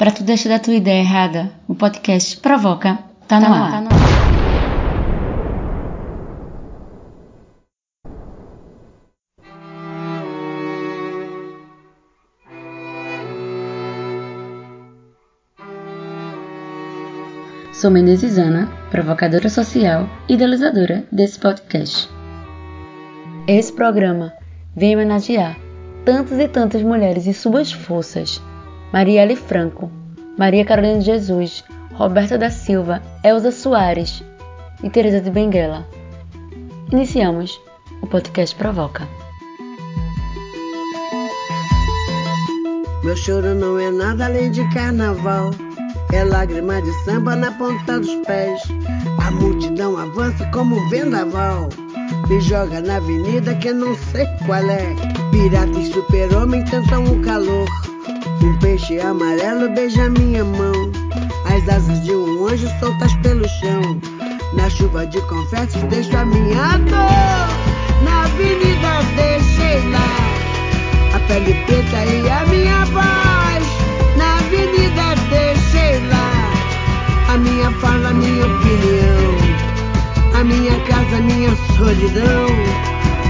Para tu deixar da tua ideia errada, o podcast Provoca tá, tá no, ar. Tá no ar. Sou Menezes Ana, provocadora social e idealizadora desse podcast. Esse programa vem homenagear tantas e tantas mulheres e suas forças Marielle Franco, Maria Carolina de Jesus, Roberta da Silva, Elza Soares e Teresa de Benguela. Iniciamos o podcast Provoca. Meu choro não é nada além de carnaval. É lágrima de samba na ponta dos pés. A multidão avança como um vendaval. Me joga na avenida que não sei qual é. Pirata e super-homem tentam o calor. Um peixe amarelo beija minha mão. As asas de um anjo soltas pelo chão. Na chuva de confetes deixo a minha dor. Na avenida deixei lá a pele preta e a minha voz. Na avenida deixei lá a minha fala, a minha opinião. A minha casa, a minha solidão.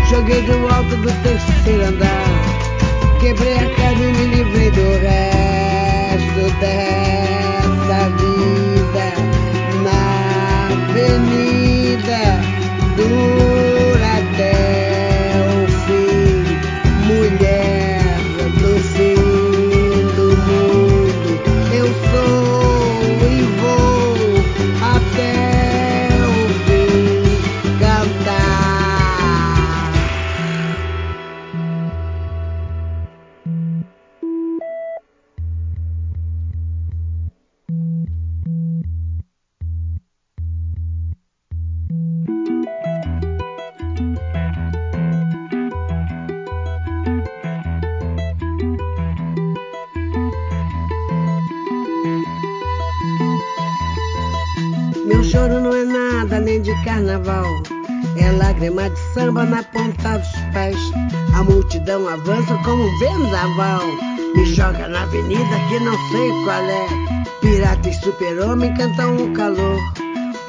Joguei do alto do terceiro andar. Quebrei a cara e me livrei do resto dessa avenida que não sei qual é. Pirata e super-homem cantam o calor.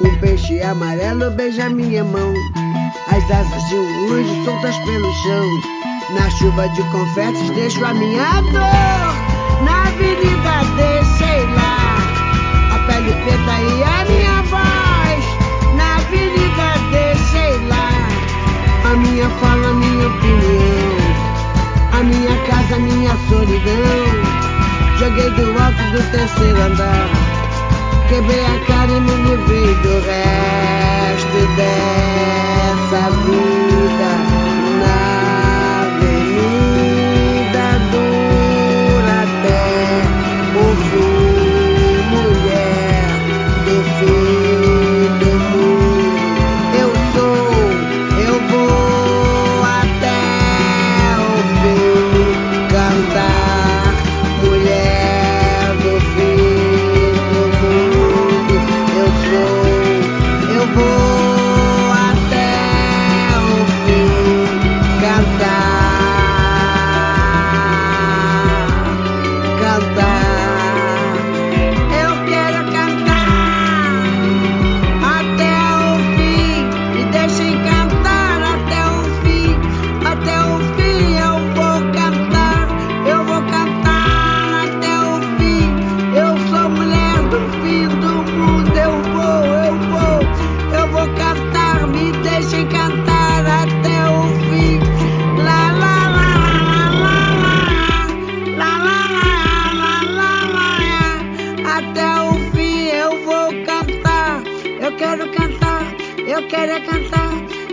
Um peixe amarelo beija minha mão. As asas de um anjo soltas pelo chão. Na chuva de confetes deixo a minha dor. Na avenida deixei lá a pele preta e a minha voz. Na avenida deixei lá a minha fala, a minha opinião. A minha casa, a minha solidão. Joguei do alto do terceiro andar. Quebrei a cara e me livrei do resto dessa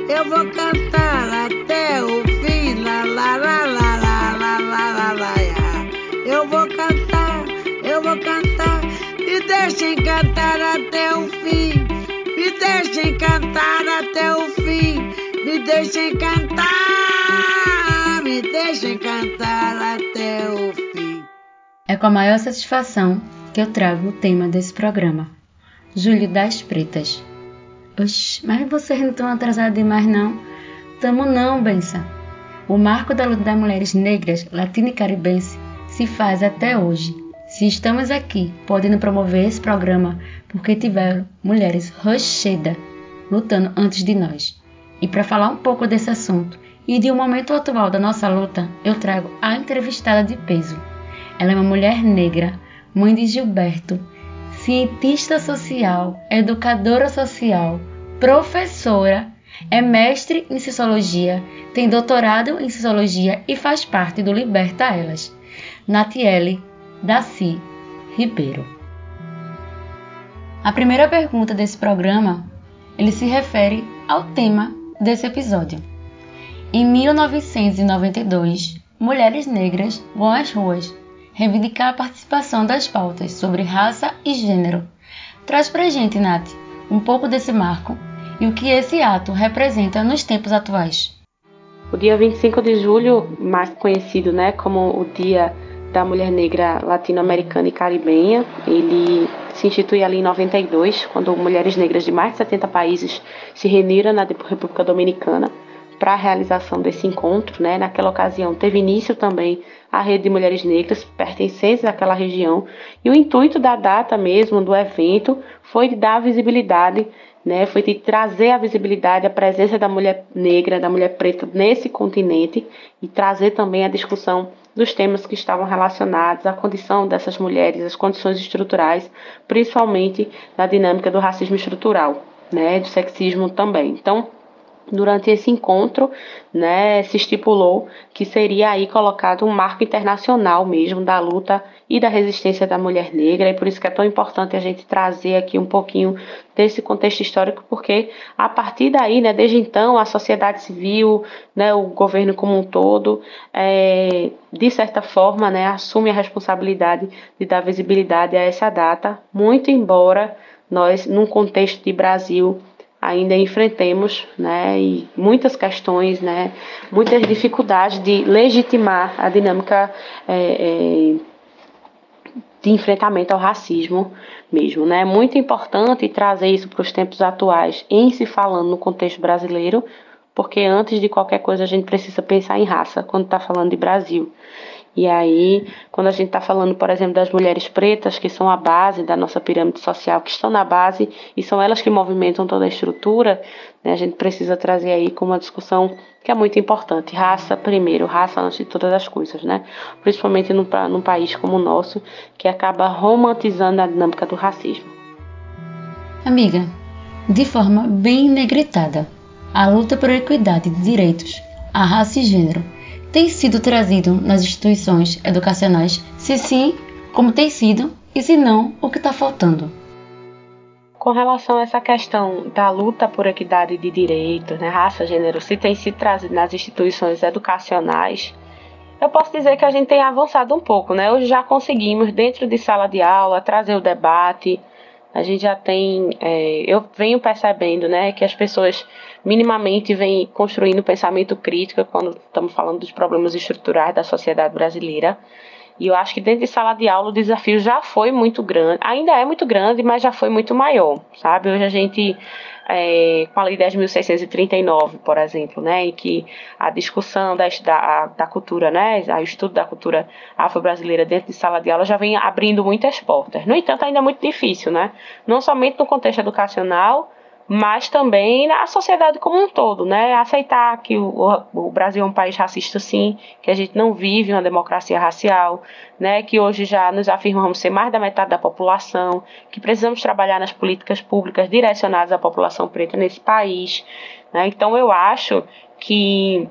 eu vou cantar até o fim. Lá, lá, lá, lá, lá, lá, lá, lá, lá. Eu vou cantar, eu vou cantar. Me deixem cantar até o fim. Me deixem cantar até o fim. Me deixem cantar. Me deixem cantar até o fim. É com a maior satisfação que eu trago o tema desse programa. Júlio das Pretas. Oxi, mas vocês não estão atrasados demais não? Tamo não, benção. O marco da luta das mulheres negras latino e caribense se faz até hoje, se estamos aqui podendo promover esse programa porque tiveram mulheres rochedas lutando antes de nós. E para falar um pouco desse assunto e de um momento atual da nossa luta, eu trago a entrevistada de peso. Ela é uma mulher negra, mãe de Gilberto, cientista social, educadora social, professora, é mestre em sociologia, tem doutorado em sociologia e faz parte do Liberta Elas. Natiele Daci Ribeiro. A primeira pergunta desse programa, ele se refere ao tema desse episódio. Em 1992, mulheres negras vão às ruas reivindicar a participação das pautas sobre raça e gênero. Traz pra gente, Nath, um pouco desse marco e o que esse ato representa nos tempos atuais. O dia 25 de julho, mais conhecido né, como o Dia da Mulher Negra Latino-Americana e Caribenha, ele se institui ali em 92, quando mulheres negras de mais de 70 países se reuniram na República Dominicana para a realização desse encontro. Né? Naquela ocasião teve início também a rede de mulheres negras pertencentes àquela região e o intuito da data mesmo, do evento, foi de dar visibilidade, né? foi de trazer a visibilidade, a presença da mulher negra, da mulher preta nesse continente e trazer também a discussão dos temas que estavam relacionados à condição dessas mulheres, as condições estruturais, principalmente na dinâmica do racismo estrutural, né, do sexismo também. Então, durante esse encontro, né, se estipulou que seria aí colocado um marco internacional mesmo da luta e da resistência da mulher negra, e por isso que é tão importante a gente trazer aqui um pouquinho desse contexto histórico, porque a partir daí, né, desde então, a sociedade civil, né, o governo como um todo, é, de certa forma, né, assume a responsabilidade de dar visibilidade a essa data, muito embora nós, num contexto de Brasil, ainda enfrentemos, né, e muitas questões, né, muitas dificuldades de legitimar a dinâmica é, é, de enfrentamento ao racismo mesmo, né? É muito importante trazer isso para os tempos atuais, em se falando no contexto brasileiro, porque antes de qualquer coisa a gente precisa pensar em raça quando está falando de Brasil. E aí, quando a gente está falando, por exemplo, das mulheres pretas, que são a base da nossa pirâmide social, que estão na base e são elas que movimentam toda a estrutura, né, a gente precisa trazer aí com uma discussão que é muito importante. Raça primeiro, raça antes de todas as coisas, né? Principalmente num, num país como o nosso, que acaba romantizando a dinâmica do racismo. Amiga, de forma bem negritada, a luta por equidade de direitos, a raça e gênero tem sido trazido nas instituições educacionais? Se sim, como tem sido? E se não, o que está faltando? Com relação a essa questão da luta por equidade de direitos, né, raça, gênero, se tem sido trazido nas instituições educacionais, eu posso dizer que a gente tem avançado um pouco, né? Hoje já conseguimos, dentro de sala de aula, trazer o debate. A gente já tem, é, eu venho percebendo, né, que as pessoas minimamente vem construindo pensamento crítico quando estamos falando dos problemas estruturais da sociedade brasileira. E eu acho que dentro de sala de aula o desafio já foi muito grande, ainda é muito grande, mas já foi muito maior, sabe? Hoje a gente, é, com a Lei 10.639, por exemplo, né, em que a discussão da, da, da cultura, né, o estudo da cultura afro-brasileira dentro de sala de aula já vem abrindo muitas portas. No entanto, ainda é muito difícil, né? Não somente no contexto educacional, mas também na sociedade como um todo, né? Aceitar que o, o, Brasil é um país racista, sim, que a gente não vive uma democracia racial, né? Que hoje já nos afirmamos ser mais da metade da população, que precisamos trabalhar nas políticas públicas direcionadas à população preta nesse país, né? Então eu acho que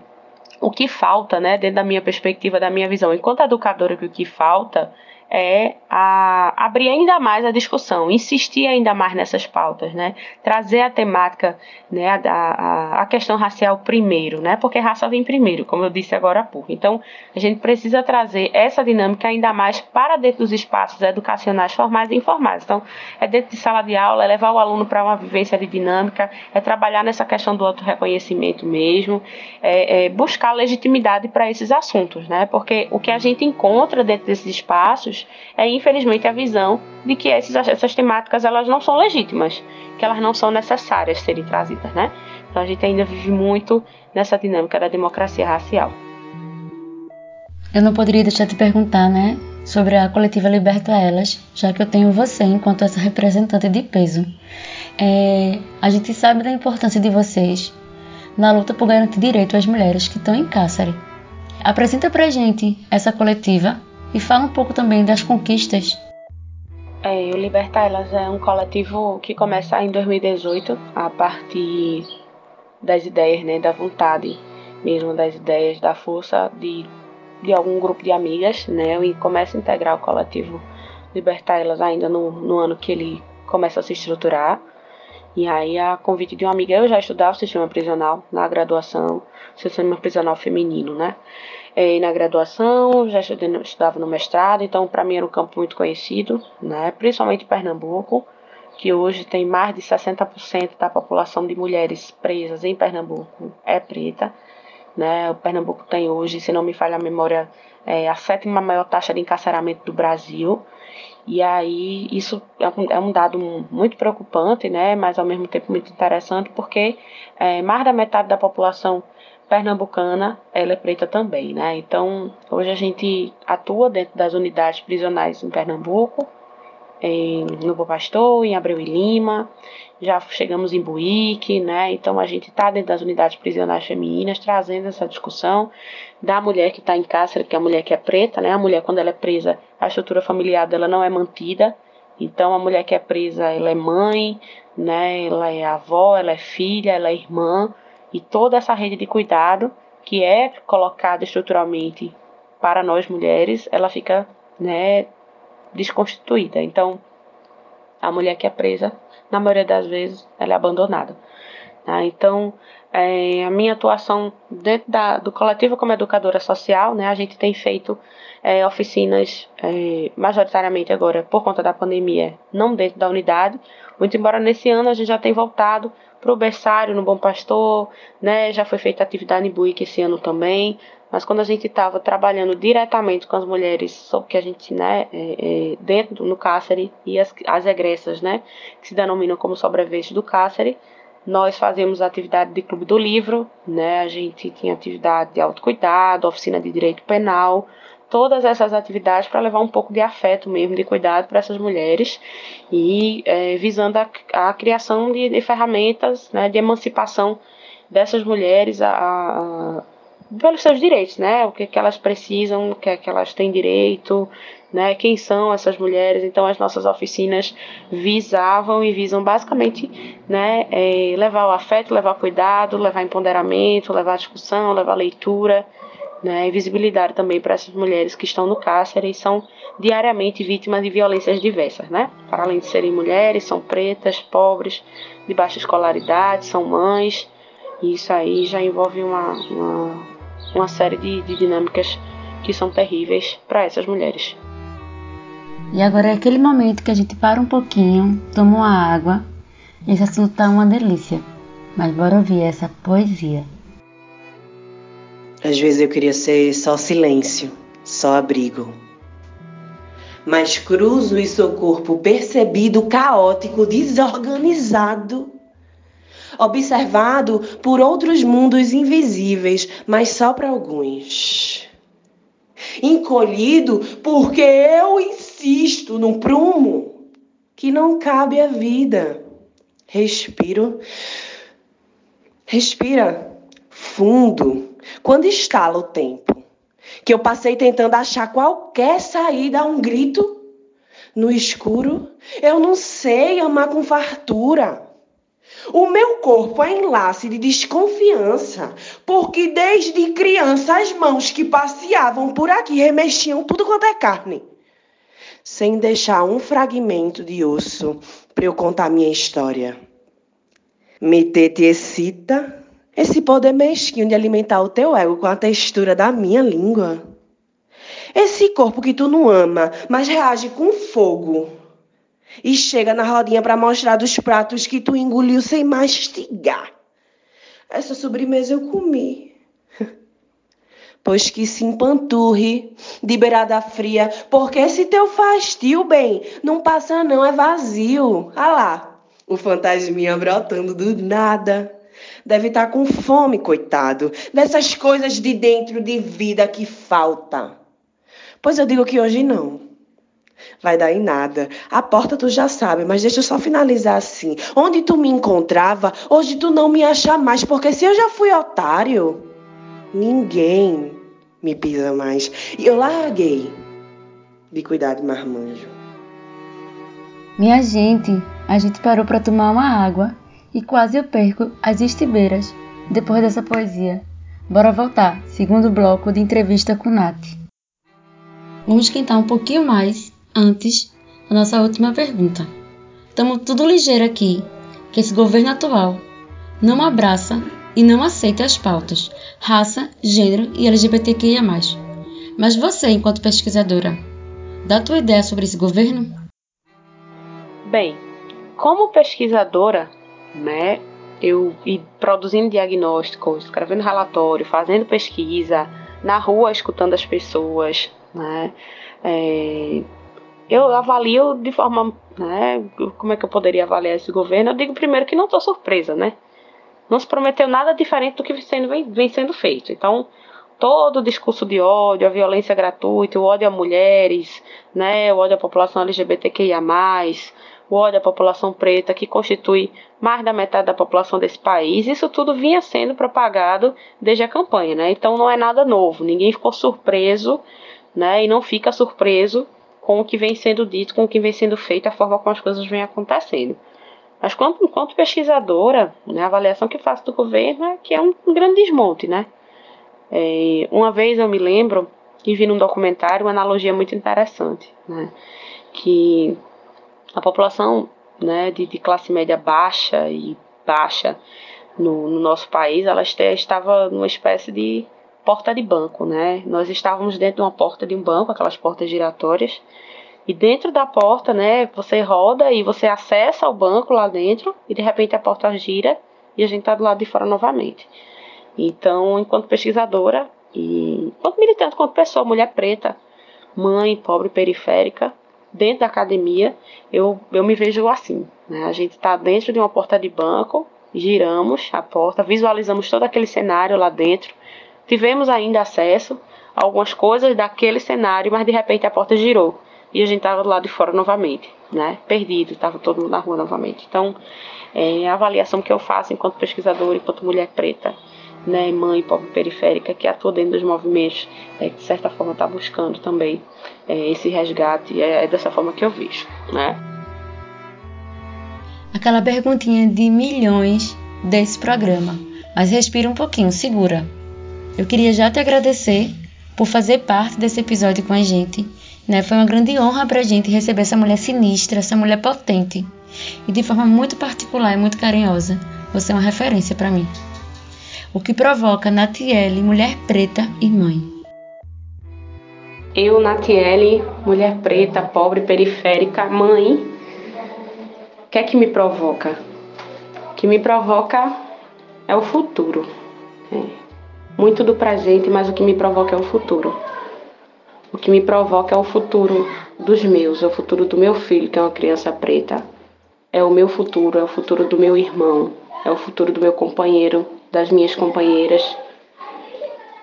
o que falta, né, dentro da minha perspectiva, da minha visão, enquanto educadora, que o que falta é a, abrir ainda mais a discussão, insistir ainda mais nessas pautas, né? Trazer a temática, né, a, a, a, questão racial primeiro, né? Porque raça vem primeiro, como eu disse agora há pouco. Então, a gente precisa trazer essa dinâmica ainda mais para dentro dos espaços educacionais formais e informais. Então, é dentro de sala de aula, é levar o aluno para uma vivência de dinâmica, é trabalhar nessa questão do auto-reconhecimento mesmo, é, é buscar legitimidade para esses assuntos, né? Porque o que a gente encontra dentro desses espaços é infelizmente a visão de que essas temáticas elas não são legítimas, que elas não são necessárias serem trazidas, né? Então a gente ainda vive muito nessa dinâmica da democracia racial. Eu não poderia deixar de perguntar, né, sobre a coletiva Liberta Elas, já que eu tenho você enquanto essa representante de peso. É, a gente sabe da importância de vocês na luta por garantir direito às mulheres que estão em cárcere. Apresenta pra gente essa coletiva e fala um pouco também das conquistas. É, o Liberta Elas é um coletivo que começa em 2018 a partir das ideias, né, da vontade mesmo das ideias, da força de, de algum grupo de amigas, né, e começa a integrar o coletivo Libertar Elas ainda no, no ano que ele começa a se estruturar. E aí, a convite de uma amiga, eu já estudava sistema prisional na graduação, sistema prisional feminino, né? E na graduação, já estudava no mestrado, então para mim era um campo muito conhecido, né? Principalmente Pernambuco, que hoje tem mais de 60% da população de mulheres presas em Pernambuco é preta. Né? O Pernambuco tem hoje, se não me falha a memória, é a sétima maior taxa de encarceramento do Brasil. E aí isso é um, é um dado muito preocupante, né? mas ao mesmo tempo muito interessante, porque é, mais da metade da população pernambucana ela é preta também. Né? Então hoje a gente atua dentro das unidades prisionais em Pernambuco, em, no Bom Pastor, em Abreu e Lima, já chegamos em Buíque, né? Então a gente está dentro das unidades prisionais femininas trazendo essa discussão da mulher que está em cárcere, que é a mulher que é preta, né? A mulher quando ela é presa, a estrutura familiar dela não é mantida. Então a mulher que é presa, ela é mãe, né? Ela é avó, ela é filha, ela é irmã e toda essa rede de cuidado que é colocada estruturalmente para nós mulheres, ela fica, né, desconstituída. Então, a mulher que é presa, na maioria das vezes, ela é abandonada. Tá? Então, é, a minha atuação dentro da, do coletivo como educadora social, né, a gente tem feito é, oficinas, é, majoritariamente agora, por conta da pandemia, não dentro da unidade, muito embora nesse ano a gente já tenha voltado para o berçário no Bom Pastor, né, já foi feita atividade em Buíque esse ano também, mas quando a gente estava trabalhando diretamente com as mulheres, sobre que a gente, né, é, é, dentro no cárcere e as, as egressas, né, que se denominam como sobreviventes do cárcere, nós fazíamos atividade de clube do livro, né, a gente tinha atividade de autocuidado, oficina de direito penal, todas essas atividades para levar um pouco de afeto mesmo, de cuidado para essas mulheres e é, visando a, a criação de, de, ferramentas né, de emancipação dessas mulheres a, a pelos seus direitos, né? O que, que elas precisam, o que, que elas têm direito, né? Quem são essas mulheres? Então, as nossas oficinas visavam e visam basicamente, né? É, levar o afeto, levar cuidado, levar empoderamento, levar discussão, levar leitura, né? E visibilidade também para essas mulheres que estão no cárcere e são diariamente vítimas de violências diversas, né? Para além de serem mulheres, são pretas, pobres, de baixa escolaridade, são mães. E isso aí já envolve uma, uma uma série de, de dinâmicas que são terríveis para essas mulheres. E agora é aquele momento que a gente para um pouquinho, toma uma água. Esse assunto tá uma delícia. Mas bora ouvir essa poesia. Às vezes eu queria ser só silêncio, só abrigo. Mas cruzo e sou corpo percebido, caótico, desorganizado observado por outros mundos invisíveis, mas só para alguns. Encolhido porque eu insisto no prumo que não cabe à vida. Respiro. Respira fundo. Quando estala o tempo, que eu passei tentando achar qualquer saída a um grito no escuro, eu não sei amar com fartura. O meu corpo é enlace de desconfiança, porque desde criança as mãos que passeavam por aqui remexiam tudo quanto é carne, sem deixar um fragmento de osso para eu contar minha história. Meter te excita esse poder mesquinho de alimentar o teu ego com a textura da minha língua. Esse corpo que tu não ama, mas reage com fogo e chega na rodinha para mostrar dos pratos que tu engoliu sem mastigar. Essa sobremesa eu comi. Pois que se empanturre de beirada fria, porque esse teu fastio, bem, não passa não, é vazio. Ah lá, o fantasminha brotando do nada. Deve estar tá com fome, coitado, dessas coisas de dentro de vida que falta. Pois eu digo que hoje não. Vai dar em nada. A porta tu já sabe, mas deixa eu só finalizar assim. Onde tu me encontrava, hoje tu não me acha mais, porque se eu já fui otário, ninguém me pisa mais. E eu larguei de cuidar de marmanjo. Minha gente, a gente parou para tomar uma água e quase eu perco as estibeiras depois dessa poesia. Bora voltar, segundo bloco de entrevista com Nath. Vamos esquentar um pouquinho mais antes da nossa última pergunta. Estamos tudo ligeiro aqui, que esse governo atual não abraça e não aceita as pautas raça, gênero e LGBTQIA+. Mas você, enquanto pesquisadora, dá tua ideia sobre esse governo? Bem, como pesquisadora, né, eu produzindo diagnósticos, escrevendo relatório, fazendo pesquisa, na rua escutando as pessoas, né, é, eu avalio de forma, né, como é que eu poderia avaliar esse governo? Eu digo primeiro que não estou surpresa, né? Não se prometeu nada diferente do que vem sendo, feito. Então, todo o discurso de ódio, a violência gratuita, o ódio a mulheres, né, o ódio à população LGBTQIA+, o ódio à população preta, que constitui mais da metade da população desse país, isso tudo vinha sendo propagado desde a campanha, né? Então não é nada novo, ninguém ficou surpreso, né? E não fica surpreso com o que vem sendo dito, com o que vem sendo feito, a forma como as coisas vêm acontecendo. Mas quanto, pesquisadora, né, a avaliação que faço do governo é que é um, um grande desmonte, né? É, uma vez eu me lembro que vi num documentário uma analogia muito interessante, né? Que a população né, de, de classe média baixa e baixa no, no nosso país, ela estava numa espécie de porta de banco, né? Nós estávamos dentro de uma porta de um banco, aquelas portas giratórias, e dentro da porta, né, você roda e você acessa o banco lá dentro, e de repente a porta gira e a gente está do lado de fora novamente. Então, enquanto pesquisadora e enquanto militante, enquanto pessoa, mulher preta, mãe, pobre, periférica, dentro da academia, eu, eu me vejo assim. Né? A gente está dentro de uma porta de banco, giramos a porta, visualizamos todo aquele cenário lá dentro, Tivemos ainda acesso a algumas coisas daquele cenário, mas de repente a porta girou e a gente estava do lado de fora novamente, né? Perdido, estava todo mundo na rua novamente. Então, é a avaliação que eu faço enquanto pesquisadora, enquanto mulher preta, né, mãe pobre periférica que atua dentro dos movimentos, é, de certa forma está buscando também é, esse resgate, é, é dessa forma que eu vejo, né? Aquela perguntinha de milhões desse programa, mas respira um pouquinho, segura. Eu queria já te agradecer por fazer parte desse episódio com a gente. Né? Foi uma grande honra para a gente receber essa mulher sinistra, essa mulher potente. E de forma muito particular e muito carinhosa, você é uma referência para mim. O que provoca Natiele, mulher preta e mãe. Eu, Natiele, mulher preta, pobre, periférica, mãe, o que é que me provoca? O que me provoca é o futuro. É muito do presente, mas o que me provoca é o futuro. O que me provoca é o futuro dos meus, é o futuro do meu filho, que é uma criança preta. É o meu futuro, é o futuro do meu irmão, é o futuro do meu companheiro, das minhas companheiras.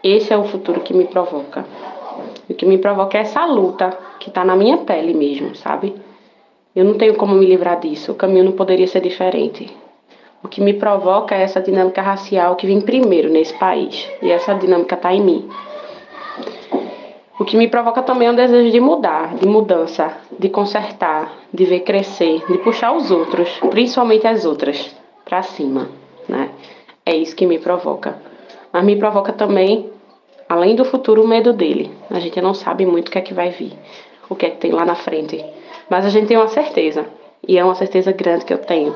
Esse é o futuro que me provoca. O que me provoca é essa luta que está na minha pele mesmo, sabe? Eu não tenho como me livrar disso. O caminho não poderia ser diferente. O que me provoca é essa dinâmica racial que vem primeiro nesse país. E essa dinâmica está em mim. O que me provoca também é um desejo de mudar, de mudança, de consertar, de ver crescer, de puxar os outros, principalmente as outras, para cima. Né? É isso que me provoca. Mas me provoca também, além do futuro, o medo dele. A gente não sabe muito o que é que vai vir, o que é que tem lá na frente. Mas a gente tem uma certeza, e é uma certeza grande que eu tenho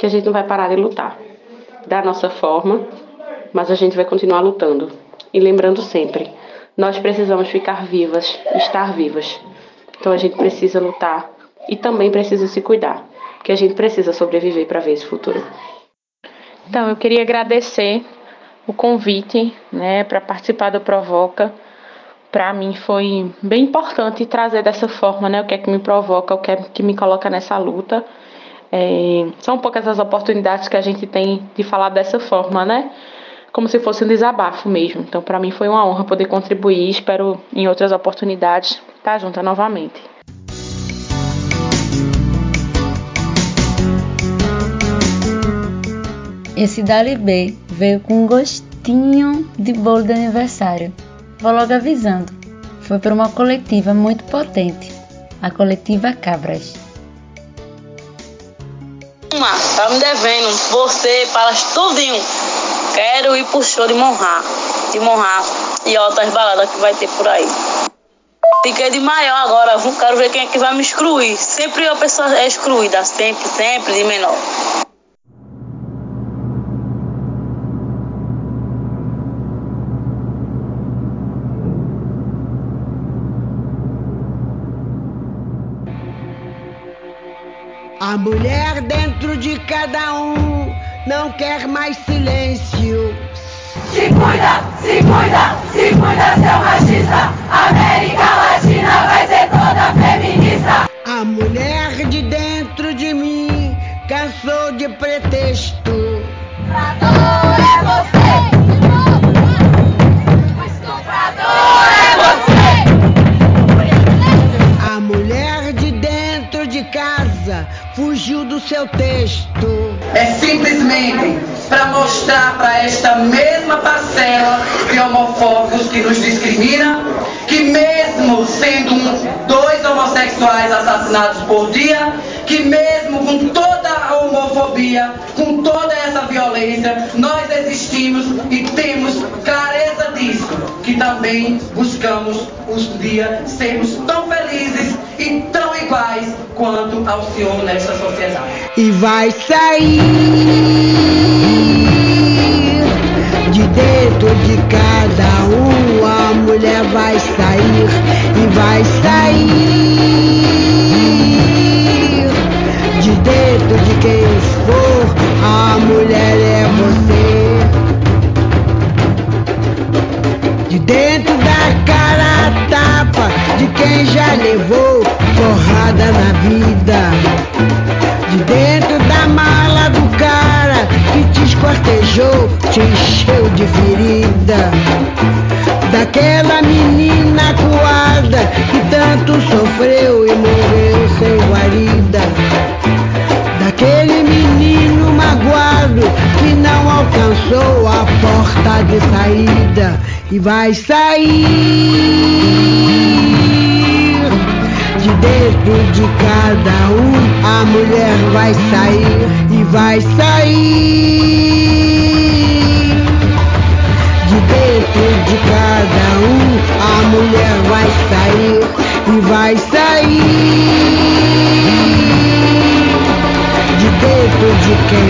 que a gente não vai parar de lutar da nossa forma, mas a gente vai continuar lutando. E lembrando sempre, nós precisamos ficar vivas, estar vivas. Então a gente precisa lutar e também precisa se cuidar, porque a gente precisa sobreviver para ver esse futuro. Então eu queria agradecer o convite, né, para participar do Provoca. Para mim foi bem importante trazer dessa forma, né, o que é que me provoca, o que é que me coloca nessa luta é, são poucas as oportunidades que a gente tem de falar dessa forma, né? Como se fosse um desabafo mesmo. Então, para mim foi uma honra poder contribuir. Espero em outras oportunidades estar junto novamente. Esse Dali B veio com um gostinho de bolo de aniversário. Vou logo avisando. Foi para uma coletiva muito potente, a coletiva Cabras. Uma, tá me devendo. Você, palas tudinho. Quero ir pro show de Monrar. De Monrar. E outras baladas que vai ter por aí. Fiquei de maior agora, quero ver quem é que vai me excluir. Sempre a pessoa é excluída, sempre, sempre de menor. A mulher dentro de cada um não quer mais silêncio. Cuida, se cuida, se cuida, seu machista. América Latina vai ser toda feminista. A mulher fugiu do seu texto. É simplesmente para mostrar para esta mesma parcela de homofóbicos que nos discrimina que mesmo sendo um, dois homossexuais assassinados por dia, que mesmo com toda a homofobia, com toda essa violência, nós existimos e temos clareza disso, que também buscamos um dia sermos tão e tão iguais quanto ao Senhor nesta sociedade. E vai sair de dentro de cada um, a mulher vai sair e vai sair de dentro de quem for, a mulher é você. De dentro de quem já levou porrada na vida. De dentro da mala do cara que te esquartejou, te encheu de ferida. Daquela menina coada que tanto sofreu e morreu sem guarida. Daquele menino magoado que não alcançou a porta de saída e vai sair de dentro de cada um. A mulher vai sair e vai sair de dentro de cada um. A mulher vai sair e vai sair de dentro de quem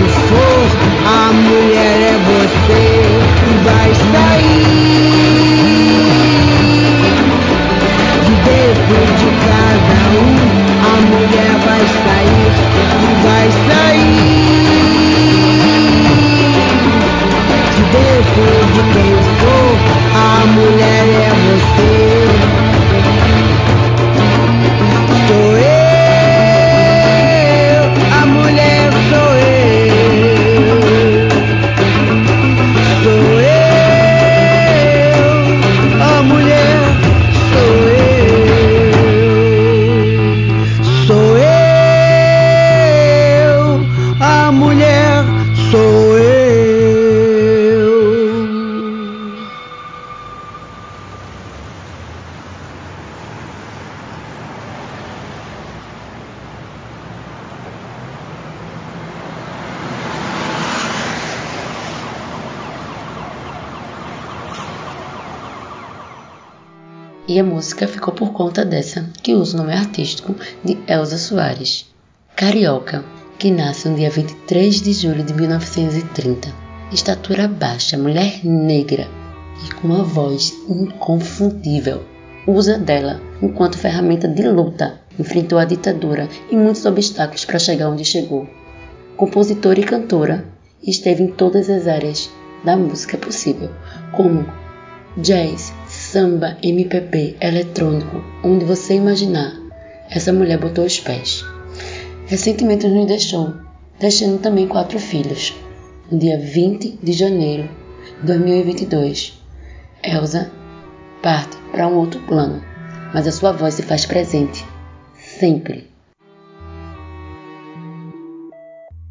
E a música ficou por conta dessa, que usa o nome artístico de Elza Soares. Carioca, que nasce no dia 23 de julho de 1930. Estatura baixa, mulher negra e com uma voz inconfundível. Usa dela enquanto ferramenta de luta. Enfrentou a ditadura e muitos obstáculos para chegar onde chegou. Compositora e cantora, esteve em todas as áreas da música possível, como jazz, samba, MPB, eletrônico, onde você imaginar, essa mulher botou os pés. Recentemente nos deixou, deixando também quatro filhos. No dia 20 de janeiro 2022. Elsa parte para um outro plano, mas a sua voz se faz presente. Sempre.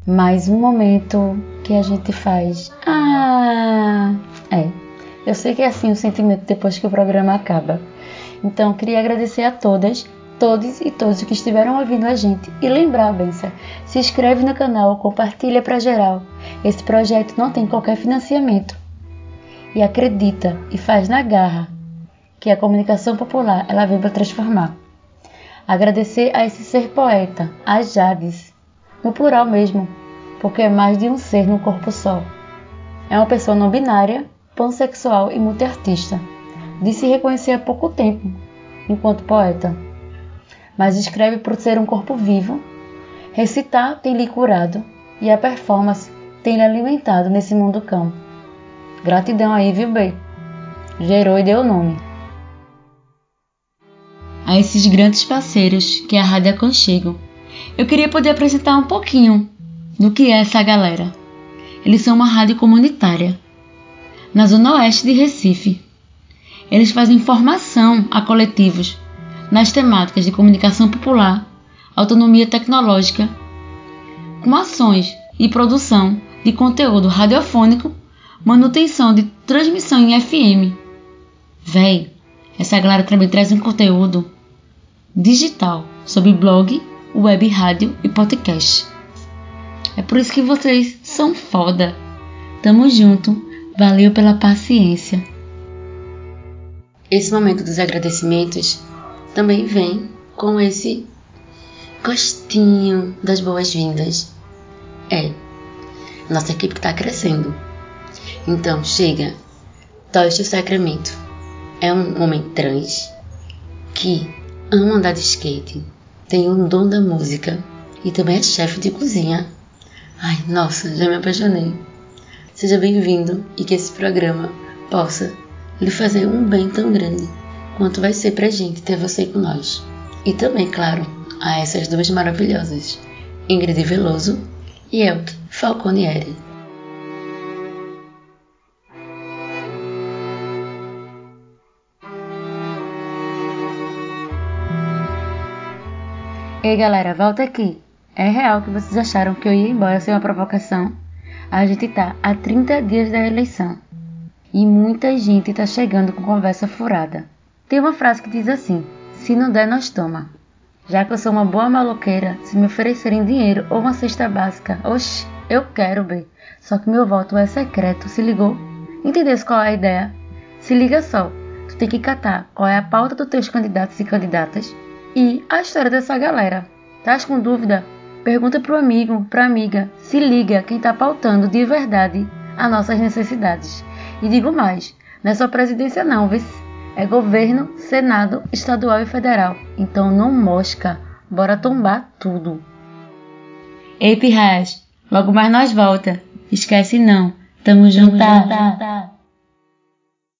Mais um momento que a gente faz. Ah! É. Eu sei que é assim o sentimento depois que o programa acaba. Então, queria agradecer a todas, todos e todos que estiveram ouvindo a gente. E lembrar, Bença, se inscreve no canal, compartilha para geral. Esse projeto não tem qualquer financiamento. E acredita e faz na garra que a comunicação popular ela vem para transformar. Agradecer a esse ser poeta, a Jades, no plural mesmo, porque é mais de um ser num corpo só. É uma pessoa não binária, pansexual e multiartista. De se reconhecer há pouco tempo, enquanto poeta. Mas escreve por ser um corpo vivo. Recitar tem lhe curado e a performance tem lhe alimentado nesse mundo cão. Gratidão aí, viu, bem? Gerou e deu nome. A esses grandes parceiros que a Rádio aconchegam, eu queria poder apresentar um pouquinho do que é essa galera. Eles são uma rádio comunitária na zona oeste de Recife. Eles fazem formação a coletivos nas temáticas de comunicação popular, autonomia tecnológica, com ações e produção de conteúdo radiofônico, manutenção de transmissão em FM. Véi, essa galera também traz um conteúdo digital sobre blog, web rádio e podcast. É por isso que vocês são foda. Tamo junto, valeu pela paciência. Esse momento dos agradecimentos também vem com esse gostinho das boas-vindas. É, nossa equipe está crescendo. Então, chega, toste o sacramento. É um homem trans que ama andar de skate, tem um dom da música e também é chefe de cozinha. Ai, nossa, já me apaixonei. Seja bem-vindo e que esse programa possa lhe fazer um bem tão grande quanto vai ser pra gente ter você com nós. E também, claro, a essas duas maravilhosas, Ingrid Veloso e Elke Falconieri. Ei galera, volta aqui. É real que vocês acharam que eu ia embora sem uma provocação? A gente tá a 30 dias da eleição. E muita gente tá chegando com conversa furada. Tem uma frase que diz assim: Se não der, nós toma. Já que eu sou uma boa maloqueira, se me oferecerem dinheiro ou uma cesta básica, oxe, eu quero, bem. Só que meu voto é secreto, se ligou? Entendesse qual é a ideia? Se liga só, tu tem que catar qual é a pauta dos teus candidatos e candidatas e a história dessa galera. Tás com dúvida? Pergunta pro amigo, pra amiga. Se liga quem tá pautando de verdade as nossas necessidades. E digo mais, não é só presidência não, vê É governo, senado, estadual e federal. Então não mosca, bora tombar tudo. Ei, Pirras, logo mais nós volta. Esquece não, tamo junto.